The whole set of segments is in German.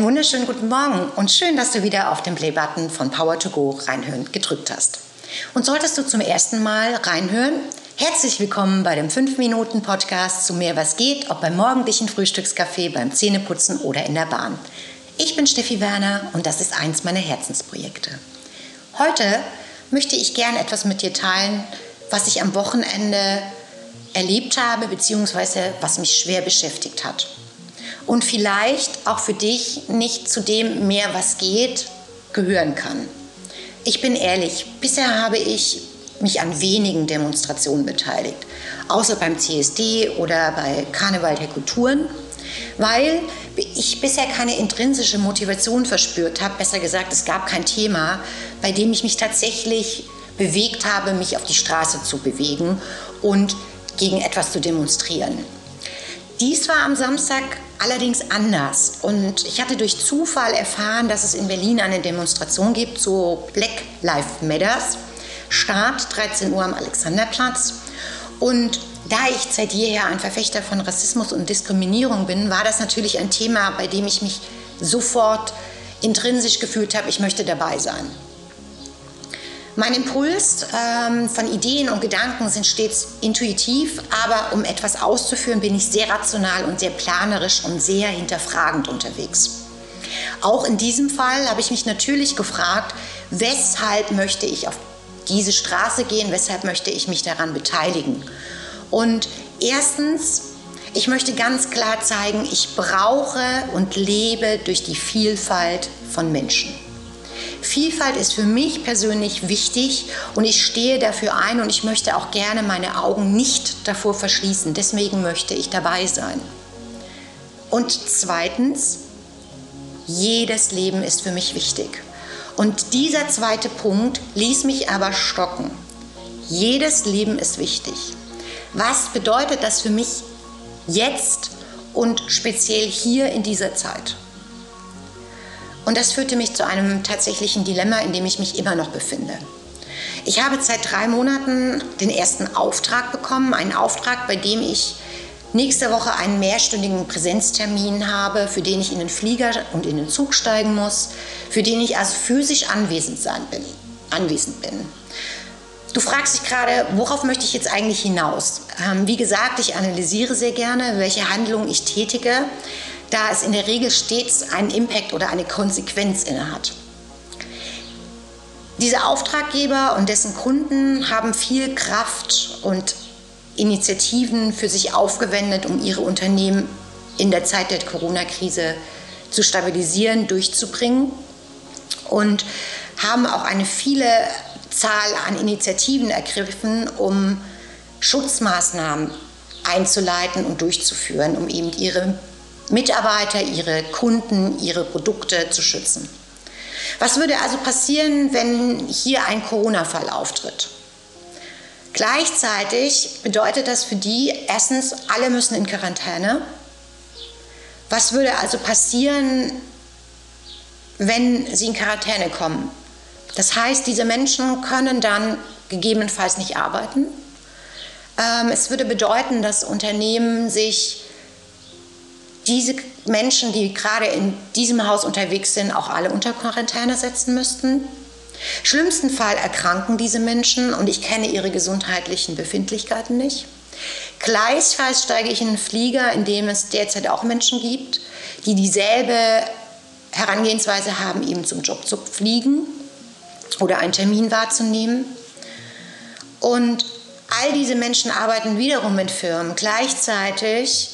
wunderschönen guten Morgen und schön, dass du wieder auf den Play-Button von Power to Go reinhören gedrückt hast. Und solltest du zum ersten Mal reinhören, herzlich willkommen bei dem 5-Minuten-Podcast zu Mehr was geht, ob beim morgendlichen Frühstückskaffee, beim Zähneputzen oder in der Bahn. Ich bin Steffi Werner und das ist eins meiner Herzensprojekte. Heute möchte ich gern etwas mit dir teilen, was ich am Wochenende erlebt habe, beziehungsweise was mich schwer beschäftigt hat und vielleicht auch für dich nicht zu dem mehr, was geht, gehören kann. Ich bin ehrlich, bisher habe ich mich an wenigen Demonstrationen beteiligt, außer beim CSD oder bei Karneval der Kulturen, weil ich bisher keine intrinsische Motivation verspürt habe. Besser gesagt, es gab kein Thema, bei dem ich mich tatsächlich bewegt habe, mich auf die Straße zu bewegen und gegen etwas zu demonstrieren. Dies war am Samstag allerdings anders. Und ich hatte durch Zufall erfahren, dass es in Berlin eine Demonstration gibt, so Black Lives Matters. Start 13 Uhr am Alexanderplatz. Und da ich seit jeher ein Verfechter von Rassismus und Diskriminierung bin, war das natürlich ein Thema, bei dem ich mich sofort intrinsisch gefühlt habe, ich möchte dabei sein. Mein Impuls ähm, von Ideen und Gedanken sind stets intuitiv, aber um etwas auszuführen, bin ich sehr rational und sehr planerisch und sehr hinterfragend unterwegs. Auch in diesem Fall habe ich mich natürlich gefragt, weshalb möchte ich auf diese Straße gehen, weshalb möchte ich mich daran beteiligen. Und erstens, ich möchte ganz klar zeigen, ich brauche und lebe durch die Vielfalt von Menschen. Vielfalt ist für mich persönlich wichtig und ich stehe dafür ein und ich möchte auch gerne meine Augen nicht davor verschließen. Deswegen möchte ich dabei sein. Und zweitens, jedes Leben ist für mich wichtig. Und dieser zweite Punkt ließ mich aber stocken. Jedes Leben ist wichtig. Was bedeutet das für mich jetzt und speziell hier in dieser Zeit? Und das führte mich zu einem tatsächlichen Dilemma, in dem ich mich immer noch befinde. Ich habe seit drei Monaten den ersten Auftrag bekommen, einen Auftrag, bei dem ich nächste Woche einen mehrstündigen Präsenztermin habe, für den ich in den Flieger und in den Zug steigen muss, für den ich also physisch anwesend sein bin, anwesend bin. Du fragst dich gerade, worauf möchte ich jetzt eigentlich hinaus? Ähm, wie gesagt, ich analysiere sehr gerne, welche Handlungen ich tätige da es in der Regel stets einen Impact oder eine Konsequenz innehat. Diese Auftraggeber und dessen Kunden haben viel Kraft und Initiativen für sich aufgewendet, um ihre Unternehmen in der Zeit der Corona-Krise zu stabilisieren, durchzubringen und haben auch eine viele Zahl an Initiativen ergriffen, um Schutzmaßnahmen einzuleiten und durchzuführen, um eben ihre Mitarbeiter, ihre Kunden, ihre Produkte zu schützen. Was würde also passieren, wenn hier ein Corona-Fall auftritt? Gleichzeitig bedeutet das für die, erstens, alle müssen in Quarantäne. Was würde also passieren, wenn sie in Quarantäne kommen? Das heißt, diese Menschen können dann gegebenenfalls nicht arbeiten. Ähm, es würde bedeuten, dass Unternehmen sich diese Menschen, die gerade in diesem Haus unterwegs sind, auch alle unter Quarantäne setzen müssten. Schlimmsten Fall erkranken diese Menschen und ich kenne ihre gesundheitlichen Befindlichkeiten nicht. Gleichfalls steige ich in einen Flieger, in dem es derzeit auch Menschen gibt, die dieselbe Herangehensweise haben, eben zum Job zu fliegen oder einen Termin wahrzunehmen. Und all diese Menschen arbeiten wiederum mit Firmen. Gleichzeitig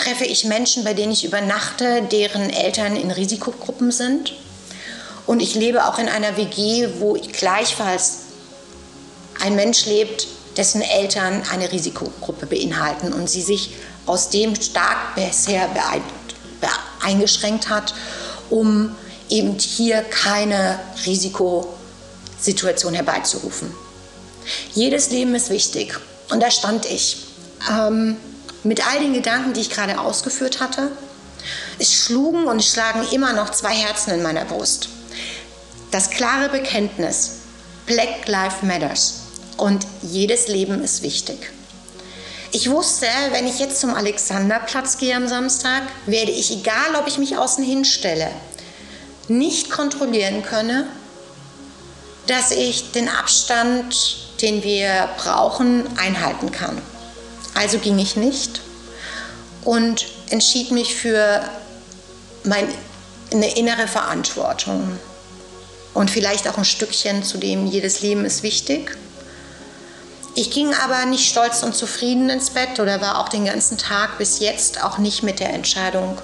treffe ich Menschen, bei denen ich übernachte, deren Eltern in Risikogruppen sind. Und ich lebe auch in einer WG, wo gleichfalls ein Mensch lebt, dessen Eltern eine Risikogruppe beinhalten und sie sich aus dem stark bisher eingeschränkt hat, um eben hier keine Risikosituation herbeizurufen. Jedes Leben ist wichtig und da stand ich. Ähm, mit all den Gedanken, die ich gerade ausgeführt hatte, es schlugen und schlagen immer noch zwei Herzen in meiner Brust. Das klare Bekenntnis, Black Lives Matters und jedes Leben ist wichtig. Ich wusste, wenn ich jetzt zum Alexanderplatz gehe am Samstag, werde ich, egal ob ich mich außen hinstelle, nicht kontrollieren könne, dass ich den Abstand, den wir brauchen, einhalten kann. Also ging ich nicht und entschied mich für meine innere Verantwortung und vielleicht auch ein Stückchen, zu dem jedes Leben ist wichtig. Ich ging aber nicht stolz und zufrieden ins Bett oder war auch den ganzen Tag bis jetzt auch nicht mit der Entscheidung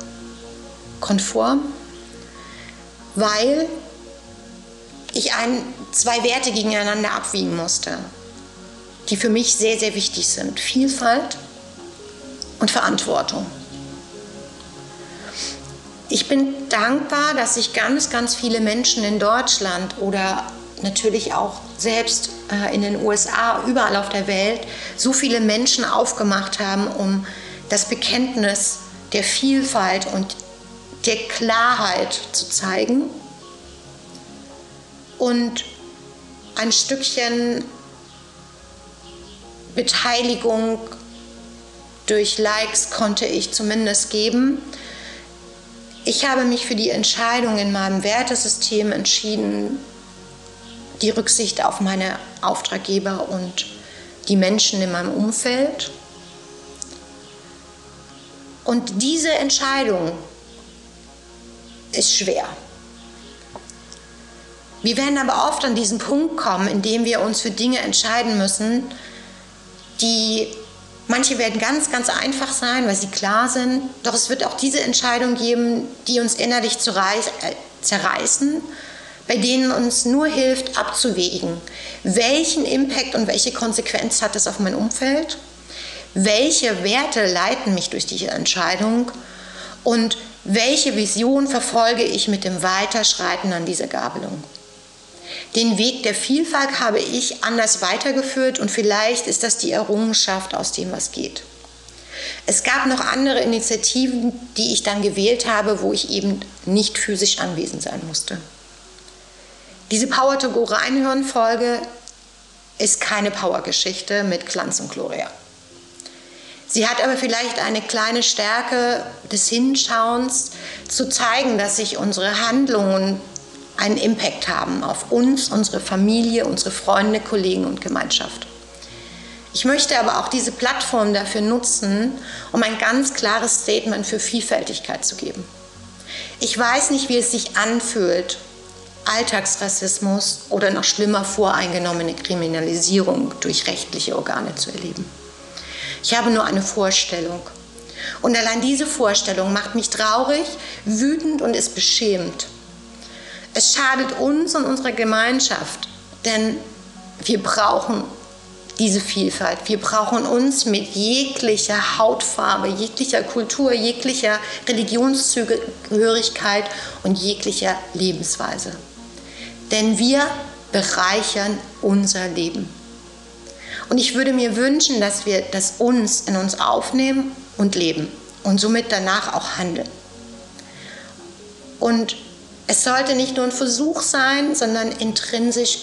konform, weil ich ein, zwei Werte gegeneinander abwiegen musste, die für mich sehr, sehr wichtig sind. Vielfalt und Verantwortung. Ich bin dankbar, dass sich ganz, ganz viele Menschen in Deutschland oder natürlich auch selbst äh, in den USA, überall auf der Welt, so viele Menschen aufgemacht haben, um das Bekenntnis der Vielfalt und der Klarheit zu zeigen und ein Stückchen Beteiligung durch Likes konnte ich zumindest geben. Ich habe mich für die Entscheidung in meinem Wertesystem entschieden, die Rücksicht auf meine Auftraggeber und die Menschen in meinem Umfeld. Und diese Entscheidung ist schwer. Wir werden aber oft an diesen Punkt kommen, in dem wir uns für Dinge entscheiden müssen, die manche werden ganz, ganz einfach sein, weil sie klar sind. Doch es wird auch diese Entscheidung geben, die uns innerlich äh, zerreißen, bei denen uns nur hilft, abzuwägen, welchen Impact und welche Konsequenz hat es auf mein Umfeld, welche Werte leiten mich durch diese Entscheidung und welche Vision verfolge ich mit dem Weiterschreiten an dieser Gabelung. Den Weg der Vielfalt habe ich anders weitergeführt und vielleicht ist das die Errungenschaft aus dem, was geht. Es gab noch andere Initiativen, die ich dann gewählt habe, wo ich eben nicht physisch anwesend sein musste. Diese Power to Go Reinhören Folge ist keine Powergeschichte mit Glanz und Gloria. Sie hat aber vielleicht eine kleine Stärke des Hinschauens, zu zeigen, dass sich unsere Handlungen einen Impact haben auf uns, unsere Familie, unsere Freunde, Kollegen und Gemeinschaft. Ich möchte aber auch diese Plattform dafür nutzen, um ein ganz klares Statement für Vielfältigkeit zu geben. Ich weiß nicht, wie es sich anfühlt, Alltagsrassismus oder noch schlimmer voreingenommene Kriminalisierung durch rechtliche Organe zu erleben. Ich habe nur eine Vorstellung. Und allein diese Vorstellung macht mich traurig, wütend und ist beschämt. Es schadet uns und unserer Gemeinschaft, denn wir brauchen diese Vielfalt. Wir brauchen uns mit jeglicher Hautfarbe, jeglicher Kultur, jeglicher Religionszugehörigkeit und jeglicher Lebensweise. Denn wir bereichern unser Leben. Und ich würde mir wünschen, dass wir das uns in uns aufnehmen und leben und somit danach auch handeln. Und es sollte nicht nur ein Versuch sein, sondern intrinsisch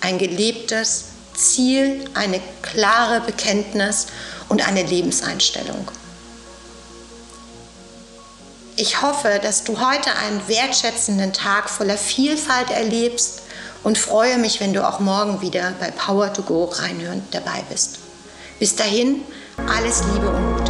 ein gelebtes Ziel, eine klare Bekenntnis und eine Lebenseinstellung. Ich hoffe, dass du heute einen wertschätzenden Tag voller Vielfalt erlebst und freue mich, wenn du auch morgen wieder bei Power to Go reinhören dabei bist. Bis dahin, alles Liebe und Gute.